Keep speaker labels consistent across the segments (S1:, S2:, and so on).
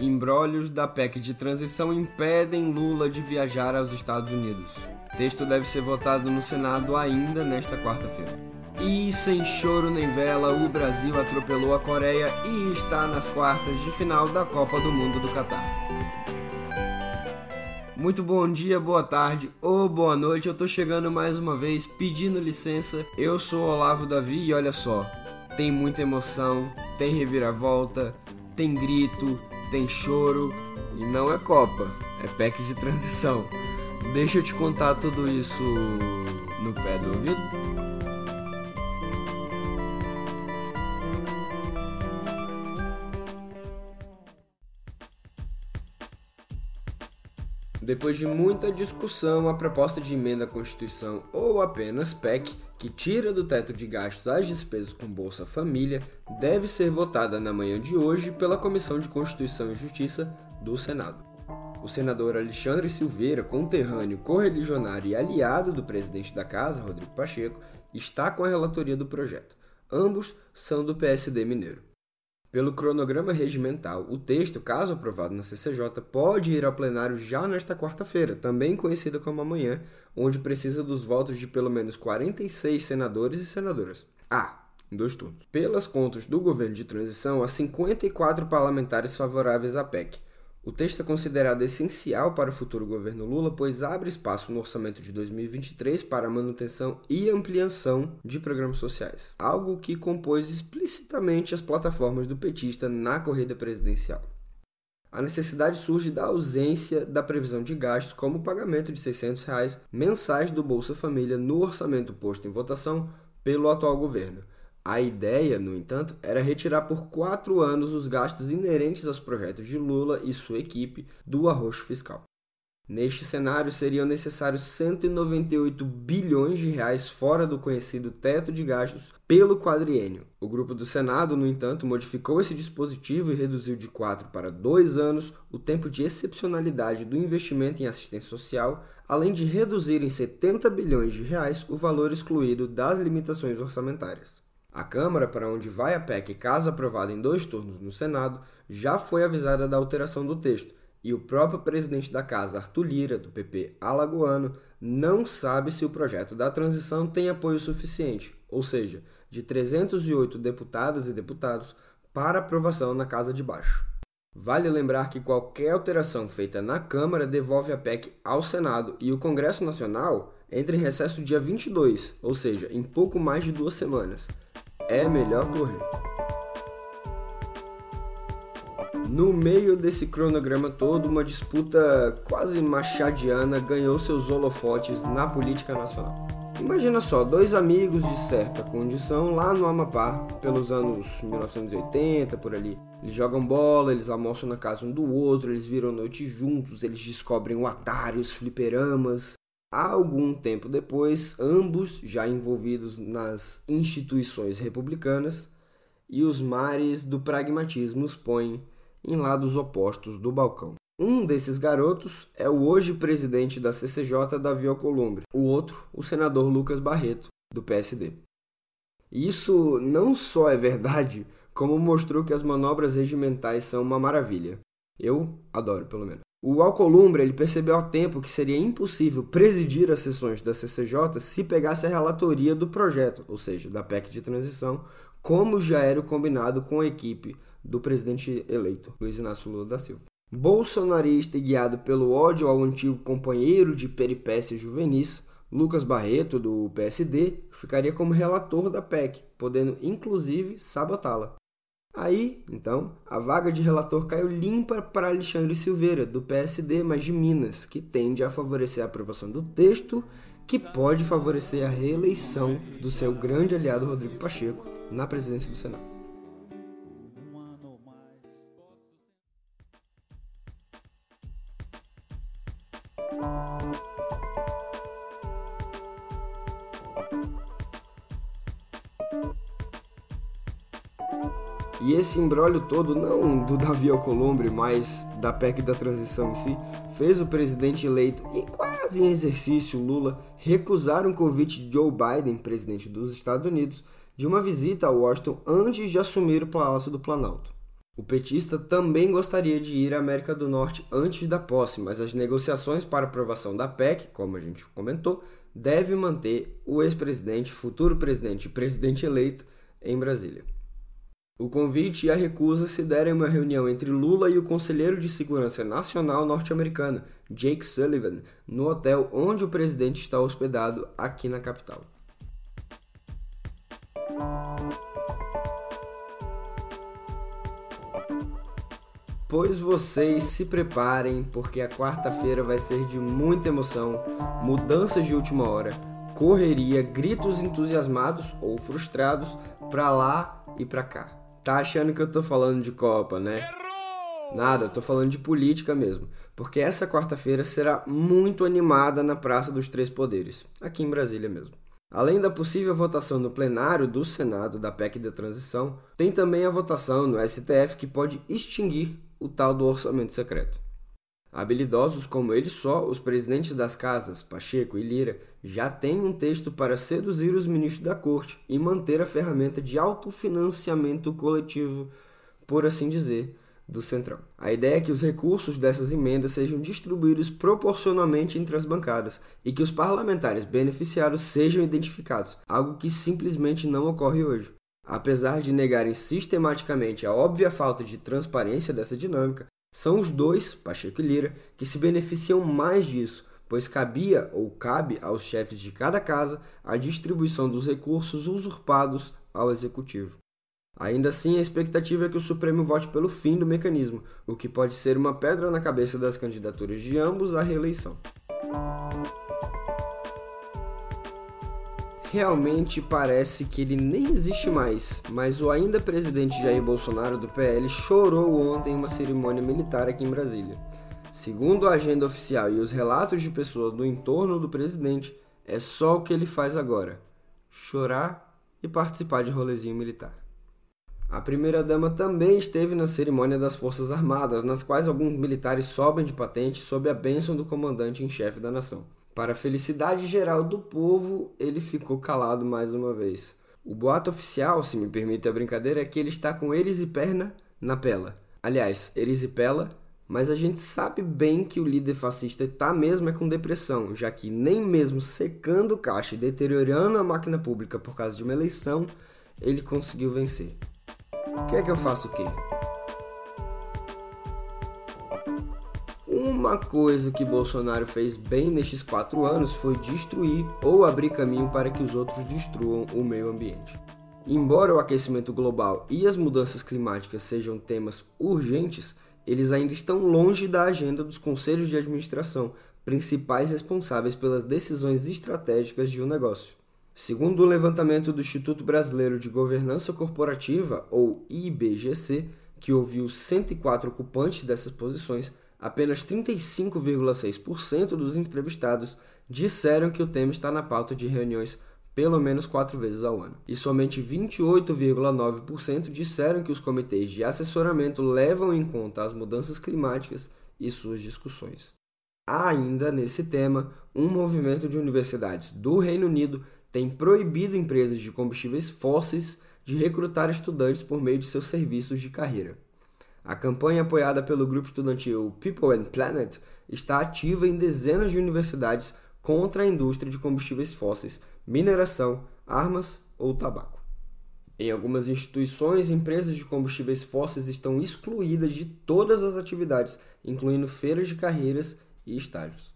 S1: Embrólios da PEC de transição impedem Lula de viajar aos Estados Unidos. O texto deve ser votado no Senado ainda nesta quarta-feira. E sem choro nem vela, o Brasil atropelou a Coreia e está nas quartas de final da Copa do Mundo do Catar. Muito bom dia, boa tarde ou boa noite. Eu tô chegando mais uma vez pedindo licença. Eu sou Olavo Davi e olha só, tem muita emoção, tem reviravolta, tem grito, tem choro e não é Copa, é PEC de transição. Deixa eu te contar tudo isso no pé do ouvido. Depois de muita discussão, a proposta de emenda à Constituição, ou apenas PEC, que tira do teto de gastos as despesas com Bolsa Família, deve ser votada na manhã de hoje pela Comissão de Constituição e Justiça do Senado. O senador Alexandre Silveira, conterrâneo, correligionário e aliado do presidente da Casa, Rodrigo Pacheco, está com a relatoria do projeto. Ambos são do PSD Mineiro. Pelo cronograma regimental, o texto, caso aprovado na CCJ, pode ir ao plenário já nesta quarta-feira, também conhecida como amanhã, onde precisa dos votos de pelo menos 46 senadores e senadoras. Ah, em dois turnos. Pelas contas do governo de transição, há 54 parlamentares favoráveis à PEC, o texto é considerado essencial para o futuro governo Lula, pois abre espaço no orçamento de 2023 para a manutenção e ampliação de programas sociais, algo que compôs explicitamente as plataformas do petista na corrida presidencial. A necessidade surge da ausência da previsão de gastos, como o pagamento de 600 reais mensais do Bolsa Família no orçamento posto em votação pelo atual governo, a ideia, no entanto, era retirar por quatro anos os gastos inerentes aos projetos de Lula e sua equipe do arroxo fiscal. Neste cenário, seriam necessários 198 bilhões de reais fora do conhecido teto de gastos pelo quadriênio. O grupo do Senado, no entanto, modificou esse dispositivo e reduziu de quatro para dois anos o tempo de excepcionalidade do investimento em assistência social, além de reduzir em 70 bilhões de reais o valor excluído das limitações orçamentárias. A Câmara, para onde vai a PEC caso aprovada em dois turnos no Senado, já foi avisada da alteração do texto, e o próprio presidente da casa, Arthur Lira, do PP alagoano, não sabe se o projeto da transição tem apoio suficiente, ou seja, de 308 deputadas e deputados, para aprovação na Casa de Baixo. Vale lembrar que qualquer alteração feita na Câmara devolve a PEC ao Senado e o Congresso Nacional entra em recesso dia 22, ou seja, em pouco mais de duas semanas é melhor correr. No meio desse cronograma todo, uma disputa quase machadiana ganhou seus holofotes na política nacional. Imagina só, dois amigos de certa condição lá no Amapá, pelos anos 1980, por ali. Eles jogam bola, eles almoçam na casa um do outro, eles viram noite juntos, eles descobrem o Atari, os fliperamas, Algum tempo depois, ambos já envolvidos nas instituições republicanas, e os mares do pragmatismo os põem em lados opostos do balcão. Um desses garotos é o hoje presidente da CCJ, Davi Alcolumbre, o outro, o senador Lucas Barreto, do PSD. Isso não só é verdade, como mostrou que as manobras regimentais são uma maravilha. Eu adoro, pelo menos. O Alcolumbre ele percebeu ao tempo que seria impossível presidir as sessões da CCJ se pegasse a relatoria do projeto, ou seja, da PEC de transição, como já era o combinado com a equipe do presidente eleito, Luiz Inácio Lula da Silva. Bolsonarista e guiado pelo ódio ao antigo companheiro de peripécias juvenis, Lucas Barreto, do PSD, ficaria como relator da PEC, podendo inclusive sabotá-la. Aí, então, a vaga de relator caiu limpa para Alexandre Silveira, do PSD, mas de Minas, que tende a favorecer a aprovação do texto, que pode favorecer a reeleição do seu grande aliado Rodrigo Pacheco na presidência do Senado. E esse embrólio todo, não do Davi Alcolumbre, mas da PEC da transição em si, fez o presidente eleito e quase em exercício Lula recusar um convite de Joe Biden, presidente dos Estados Unidos, de uma visita a Washington antes de assumir o Palácio do Planalto. O petista também gostaria de ir à América do Norte antes da posse, mas as negociações para aprovação da PEC, como a gente comentou, devem manter o ex-presidente, futuro presidente e presidente eleito em Brasília. O convite e a recusa se deram em uma reunião entre Lula e o conselheiro de segurança nacional norte-americano, Jake Sullivan, no hotel onde o presidente está hospedado aqui na capital. Pois vocês se preparem, porque a quarta-feira vai ser de muita emoção, mudanças de última hora, correria, gritos entusiasmados ou frustrados para lá e para cá. Tá achando que eu tô falando de Copa, né? Errou! Nada, eu tô falando de política mesmo. Porque essa quarta-feira será muito animada na Praça dos Três Poderes, aqui em Brasília mesmo. Além da possível votação no plenário do Senado da PEC da transição, tem também a votação no STF que pode extinguir o tal do orçamento secreto. Habilidosos como ele só, os presidentes das casas, Pacheco e Lira, já têm um texto para seduzir os ministros da corte e manter a ferramenta de autofinanciamento coletivo, por assim dizer, do Centrão. A ideia é que os recursos dessas emendas sejam distribuídos proporcionalmente entre as bancadas e que os parlamentares beneficiados sejam identificados, algo que simplesmente não ocorre hoje. Apesar de negarem sistematicamente a óbvia falta de transparência dessa dinâmica, são os dois, Pacheco e Lira, que se beneficiam mais disso, pois cabia ou cabe aos chefes de cada casa a distribuição dos recursos usurpados ao executivo. Ainda assim, a expectativa é que o Supremo vote pelo fim do mecanismo, o que pode ser uma pedra na cabeça das candidaturas de ambos à reeleição. Realmente parece que ele nem existe mais, mas o ainda presidente Jair Bolsonaro do PL chorou ontem em uma cerimônia militar aqui em Brasília. Segundo a agenda oficial e os relatos de pessoas do entorno do presidente, é só o que ele faz agora: chorar e participar de rolezinho militar. A primeira-dama também esteve na cerimônia das Forças Armadas, nas quais alguns militares sobem de patente sob a bênção do comandante em chefe da nação. Para a felicidade geral do povo, ele ficou calado mais uma vez. O boato oficial, se me permite a brincadeira, é que ele está com erisipela na pela. Aliás, erisipela, mas a gente sabe bem que o líder fascista está mesmo é com depressão, já que nem mesmo secando o caixa e deteriorando a máquina pública por causa de uma eleição, ele conseguiu vencer. Quer que eu faça o quê? Uma coisa que Bolsonaro fez bem nestes quatro anos foi destruir ou abrir caminho para que os outros destruam o meio ambiente. Embora o aquecimento global e as mudanças climáticas sejam temas urgentes, eles ainda estão longe da agenda dos conselhos de administração, principais responsáveis pelas decisões estratégicas de um negócio. Segundo o levantamento do Instituto Brasileiro de Governança Corporativa, ou IBGC, que ouviu 104 ocupantes dessas posições, apenas 35,6% dos entrevistados disseram que o tema está na pauta de reuniões pelo menos quatro vezes ao ano. E somente 28,9% disseram que os comitês de assessoramento levam em conta as mudanças climáticas e suas discussões. Há ainda nesse tema, um movimento de universidades do Reino Unido tem proibido empresas de combustíveis fósseis de recrutar estudantes por meio de seus serviços de carreira. A campanha apoiada pelo grupo estudantil People and Planet está ativa em dezenas de universidades contra a indústria de combustíveis fósseis, mineração, armas ou tabaco. Em algumas instituições, empresas de combustíveis fósseis estão excluídas de todas as atividades, incluindo feiras de carreiras e estágios.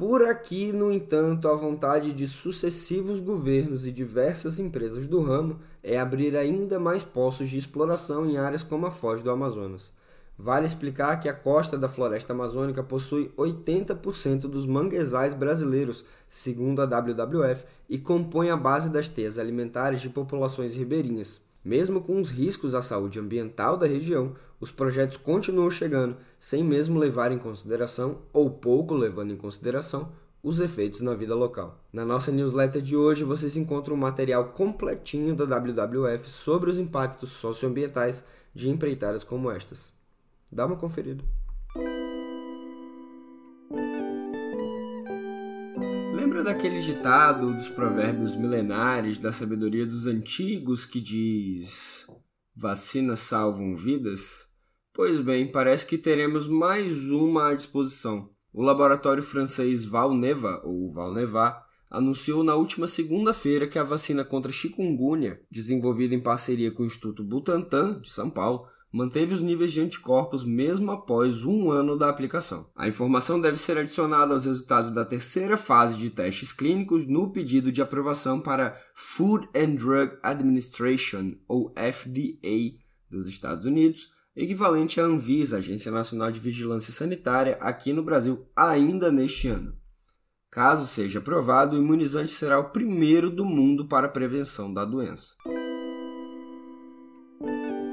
S1: Por aqui, no entanto, a vontade de sucessivos governos e diversas empresas do ramo é abrir ainda mais poços de exploração em áreas como a foz do Amazonas. Vale explicar que a costa da floresta amazônica possui 80% dos manguezais brasileiros, segundo a WWF, e compõe a base das teias alimentares de populações ribeirinhas. Mesmo com os riscos à saúde ambiental da região, os projetos continuam chegando, sem mesmo levar em consideração, ou pouco levando em consideração, os efeitos na vida local. Na nossa newsletter de hoje vocês encontram um material completinho da WWF sobre os impactos socioambientais de empreitadas como estas. Dá uma conferida. Lembra daquele ditado dos provérbios milenares da sabedoria dos antigos que diz: Vacinas salvam vidas? Pois bem, parece que teremos mais uma à disposição. O laboratório francês Valneva, ou Valneva, anunciou na última segunda-feira que a vacina contra chikungunya, desenvolvida em parceria com o Instituto Butantan, de São Paulo, manteve os níveis de anticorpos mesmo após um ano da aplicação. A informação deve ser adicionada aos resultados da terceira fase de testes clínicos no pedido de aprovação para Food and Drug Administration, ou FDA, dos Estados Unidos, equivalente à Anvisa, Agência Nacional de Vigilância Sanitária, aqui no Brasil, ainda neste ano. Caso seja aprovado, o imunizante será o primeiro do mundo para a prevenção da doença.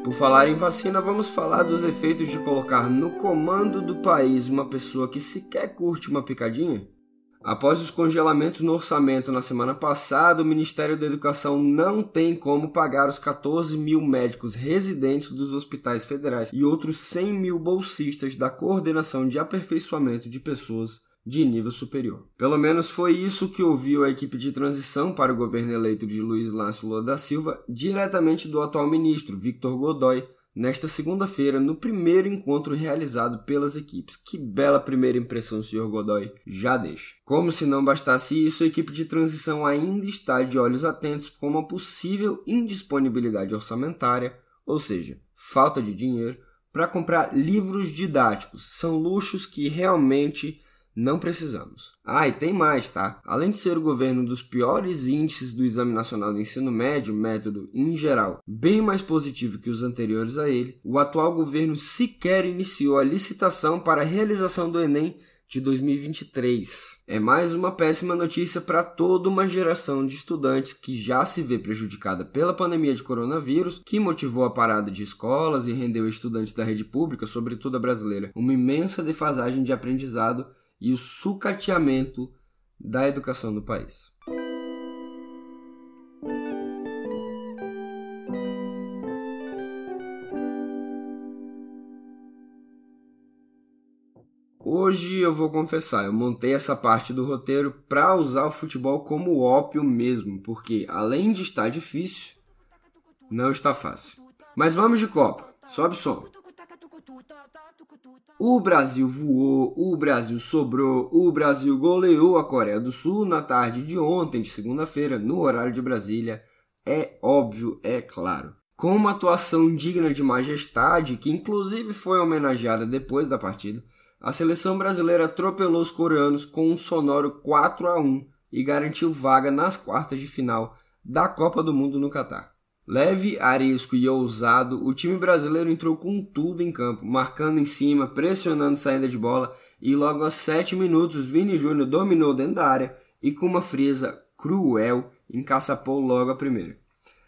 S1: Por falar em vacina, vamos falar dos efeitos de colocar no comando do país uma pessoa que sequer curte uma picadinha? Após os congelamentos no orçamento na semana passada, o Ministério da Educação não tem como pagar os 14 mil médicos residentes dos hospitais federais e outros 100 mil bolsistas da Coordenação de Aperfeiçoamento de Pessoas de nível superior. Pelo menos foi isso que ouviu a equipe de transição para o governo eleito de Luiz Lácio Lula da Silva, diretamente do atual ministro Victor Godoy, nesta segunda-feira, no primeiro encontro realizado pelas equipes. Que bela primeira impressão, senhor Godoy, já deixa. Como se não bastasse isso, a equipe de transição ainda está de olhos atentos com uma possível indisponibilidade orçamentária, ou seja, falta de dinheiro, para comprar livros didáticos. São luxos que realmente não precisamos. Ah, e tem mais, tá? Além de ser o governo dos piores índices do Exame Nacional do Ensino Médio, método em geral bem mais positivo que os anteriores a ele, o atual governo sequer iniciou a licitação para a realização do Enem de 2023. É mais uma péssima notícia para toda uma geração de estudantes que já se vê prejudicada pela pandemia de coronavírus, que motivou a parada de escolas e rendeu estudantes da rede pública, sobretudo a brasileira, uma imensa defasagem de aprendizado e o sucateamento da educação do país. Hoje eu vou confessar, eu montei essa parte do roteiro para usar o futebol como ópio mesmo, porque além de estar difícil, não está fácil. Mas vamos de Copa, sobe som. O Brasil voou, o Brasil sobrou, o Brasil goleou a Coreia do Sul na tarde de ontem, de segunda-feira, no horário de Brasília. É óbvio, é claro. Com uma atuação digna de majestade, que inclusive foi homenageada depois da partida, a seleção brasileira atropelou os coreanos com um sonoro 4 a 1 e garantiu vaga nas quartas de final da Copa do Mundo no Catar. Leve, arisco e ousado, o time brasileiro entrou com tudo em campo, marcando em cima, pressionando saída de bola e logo aos 7 minutos Vini Júnior dominou dentro da área e com uma frieza cruel encaçapou logo a primeira.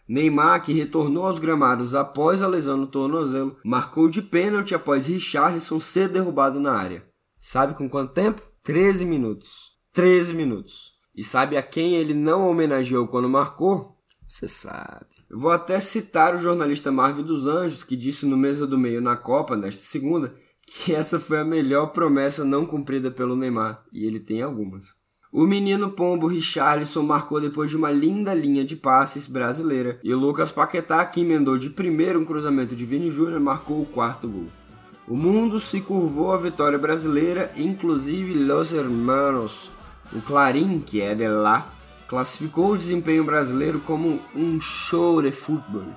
S1: Neymar, que retornou aos gramados após a lesão no tornozelo, marcou de pênalti após Richarlison ser derrubado na área. Sabe com quanto tempo? 13 minutos. 13 minutos. E sabe a quem ele não homenageou quando marcou? Você sabe. Vou até citar o jornalista Marvin dos Anjos, que disse no Mesa do Meio na Copa, nesta segunda, que essa foi a melhor promessa não cumprida pelo Neymar, e ele tem algumas. O menino pombo Richarlison marcou depois de uma linda linha de passes brasileira, e Lucas Paquetá, que emendou de primeiro um cruzamento de Vini Júnior, marcou o quarto gol. O mundo se curvou à vitória brasileira, inclusive Los Hermanos. O Clarim, que é de lá, classificou o desempenho brasileiro como um show de futebol.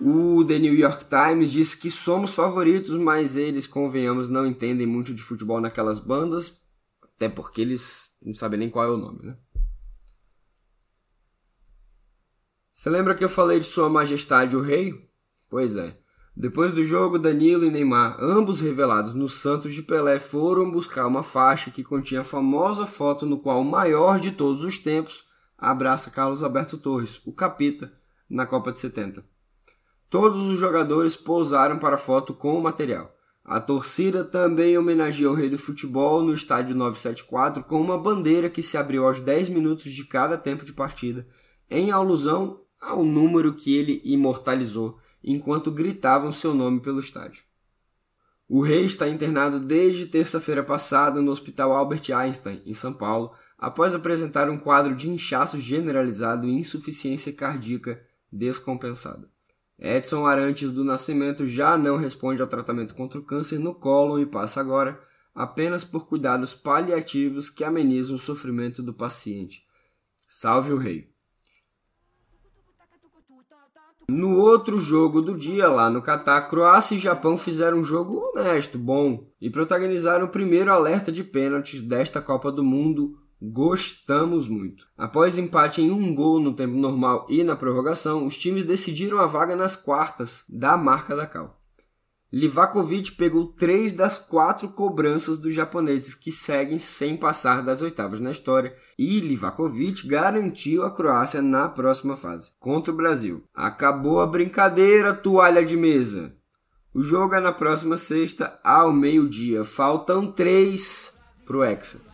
S1: O The New York Times disse que somos favoritos, mas eles, convenhamos, não entendem muito de futebol naquelas bandas, até porque eles não sabem nem qual é o nome, né? Você lembra que eu falei de Sua Majestade o Rei? Pois é. Depois do jogo, Danilo e Neymar, ambos revelados no Santos de Pelé, foram buscar uma faixa que continha a famosa foto no qual o maior de todos os tempos abraça Carlos Alberto Torres, o capita, na Copa de 70. Todos os jogadores pousaram para a foto com o material. A torcida também homenageou o rei do futebol no estádio 974 com uma bandeira que se abriu aos 10 minutos de cada tempo de partida, em alusão ao número que ele imortalizou enquanto gritavam seu nome pelo estádio. O rei está internado desde terça-feira passada no Hospital Albert Einstein, em São Paulo, após apresentar um quadro de inchaço generalizado e insuficiência cardíaca descompensada. Edson Arantes do Nascimento já não responde ao tratamento contra o câncer no colo e passa agora apenas por cuidados paliativos que amenizam o sofrimento do paciente. Salve o rei! No outro jogo do dia, lá no Catar, Croácia e Japão fizeram um jogo honesto, bom, e protagonizaram o primeiro alerta de pênaltis desta Copa do Mundo. Gostamos muito. Após empate em um gol no tempo normal e na prorrogação, os times decidiram a vaga nas quartas da marca da Cal. Livakovic pegou três das quatro cobranças dos japoneses que seguem sem passar das oitavas na história e Livakovic garantiu a Croácia na próxima fase, contra o Brasil. Acabou a brincadeira, toalha de mesa. O jogo é na próxima sexta, ao meio-dia. Faltam três pro Hexa.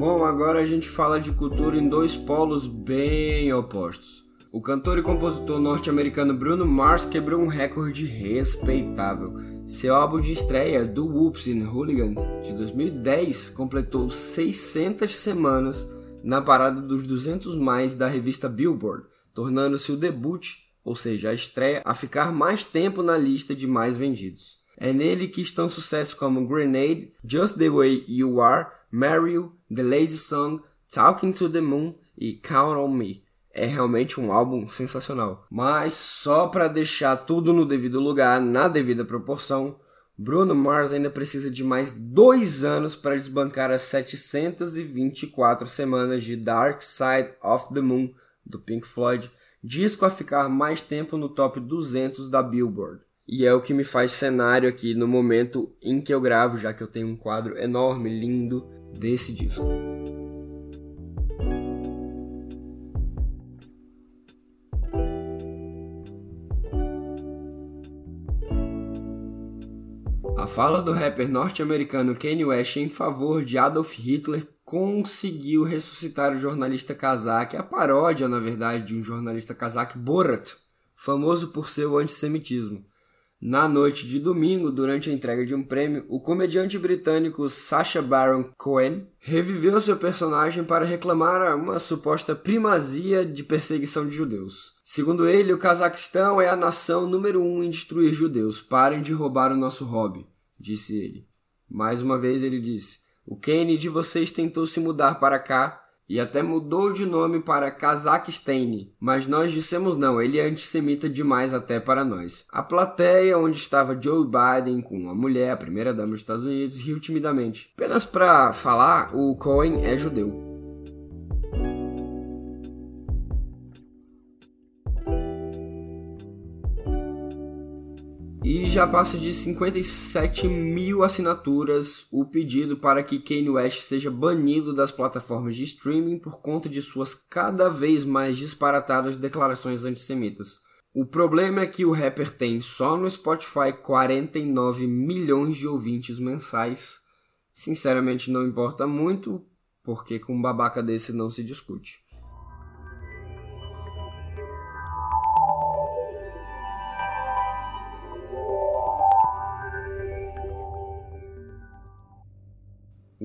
S1: Bom, agora a gente fala de cultura em dois polos bem opostos. O cantor e compositor norte-americano Bruno Mars quebrou um recorde respeitável. Seu álbum de estreia, Do Whoops in Hooligans, de 2010, completou 600 semanas na parada dos 200 mais da revista Billboard, tornando-se o debut, ou seja, a estreia, a ficar mais tempo na lista de mais vendidos. É nele que estão sucessos como Grenade, Just the Way You Are, Mario, The Lazy Song, Talking to the Moon e Count on Me. É realmente um álbum sensacional. Mas só para deixar tudo no devido lugar, na devida proporção, Bruno Mars ainda precisa de mais dois anos para desbancar as 724 semanas de Dark Side of the Moon do Pink Floyd, disco a ficar mais tempo no top 200 da Billboard. E é o que me faz cenário aqui no momento em que eu gravo, já que eu tenho um quadro enorme, lindo, desse disco. A fala do rapper norte-americano Kanye West em favor de Adolf Hitler conseguiu ressuscitar o jornalista kazakh, a paródia, na verdade, de um jornalista kazakh, Borat, famoso por seu antissemitismo. Na noite de domingo, durante a entrega de um prêmio, o comediante britânico Sacha Baron Cohen reviveu seu personagem para reclamar uma suposta primazia de perseguição de judeus. Segundo ele, o Cazaquistão é a nação número um em destruir judeus. Parem de roubar o nosso hobby, disse ele. Mais uma vez ele disse: O Kenny de vocês tentou se mudar para cá e até mudou de nome para Kazakhstan, mas nós dissemos não, ele é antissemita demais até para nós. A plateia, onde estava Joe Biden com a mulher, a primeira dama dos Estados Unidos, riu timidamente. Apenas para falar, o Cohen é judeu. E já passa de 57 mil assinaturas o pedido para que Kanye West seja banido das plataformas de streaming por conta de suas cada vez mais disparatadas declarações antissemitas. O problema é que o rapper tem só no Spotify 49 milhões de ouvintes mensais. Sinceramente não importa muito, porque com um babaca desse não se discute.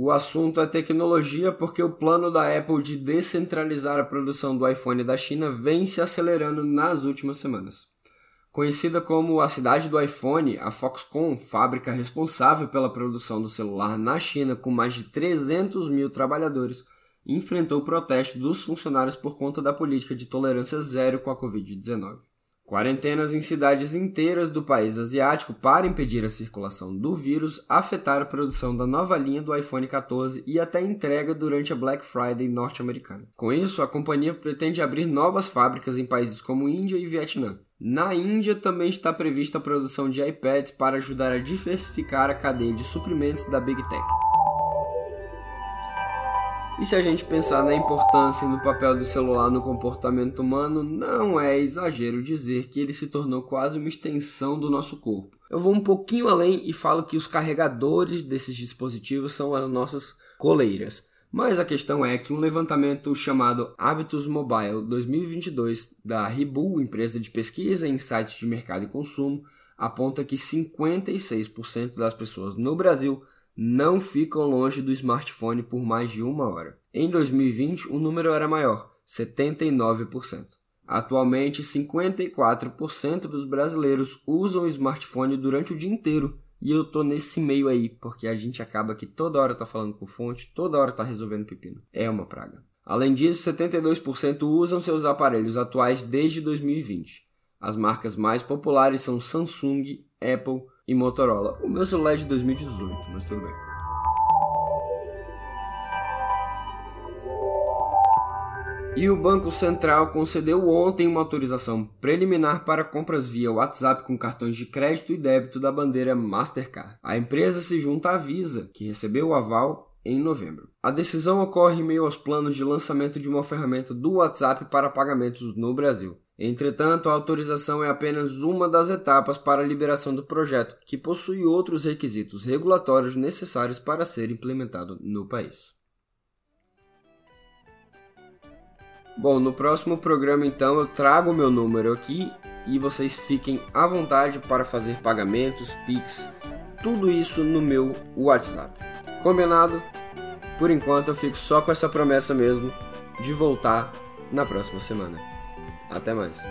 S1: O assunto é tecnologia porque o plano da Apple de descentralizar a produção do iPhone da China vem se acelerando nas últimas semanas. Conhecida como a cidade do iPhone, a Foxconn, fábrica responsável pela produção do celular na China com mais de 300 mil trabalhadores, enfrentou protesto dos funcionários por conta da política de tolerância zero com a Covid-19. Quarentenas em cidades inteiras do país asiático para impedir a circulação do vírus afetaram a produção da nova linha do iPhone 14 e até entrega durante a Black Friday norte-americana. Com isso, a companhia pretende abrir novas fábricas em países como Índia e Vietnã. Na Índia também está prevista a produção de iPads para ajudar a diversificar a cadeia de suprimentos da Big Tech. E se a gente pensar na importância e no papel do celular no comportamento humano, não é exagero dizer que ele se tornou quase uma extensão do nosso corpo. Eu vou um pouquinho além e falo que os carregadores desses dispositivos são as nossas coleiras. Mas a questão é que um levantamento chamado Hábitos Mobile 2022 da Ribu, empresa de pesquisa em sites de mercado e consumo, aponta que 56% das pessoas no Brasil não ficam longe do smartphone por mais de uma hora. Em 2020, o número era maior, 79%. Atualmente, 54% dos brasileiros usam o smartphone durante o dia inteiro. E eu tô nesse meio aí, porque a gente acaba que toda hora tá falando com fonte, toda hora tá resolvendo pepino. É uma praga. Além disso, 72% usam seus aparelhos atuais desde 2020. As marcas mais populares são Samsung, Apple e Motorola. O meu celular é de 2018, mas tudo bem. E o Banco Central concedeu ontem uma autorização preliminar para compras via WhatsApp com cartões de crédito e débito da bandeira Mastercard. A empresa se junta à Visa, que recebeu o aval em novembro. A decisão ocorre em meio aos planos de lançamento de uma ferramenta do WhatsApp para pagamentos no Brasil. Entretanto, a autorização é apenas uma das etapas para a liberação do projeto, que possui outros requisitos regulatórios necessários para ser implementado no país. Bom, no próximo programa então eu trago o meu número aqui e vocês fiquem à vontade para fazer pagamentos, Pix, tudo isso no meu WhatsApp. Combinado? Por enquanto eu fico só com essa promessa mesmo de voltar na próxima semana. Até mais.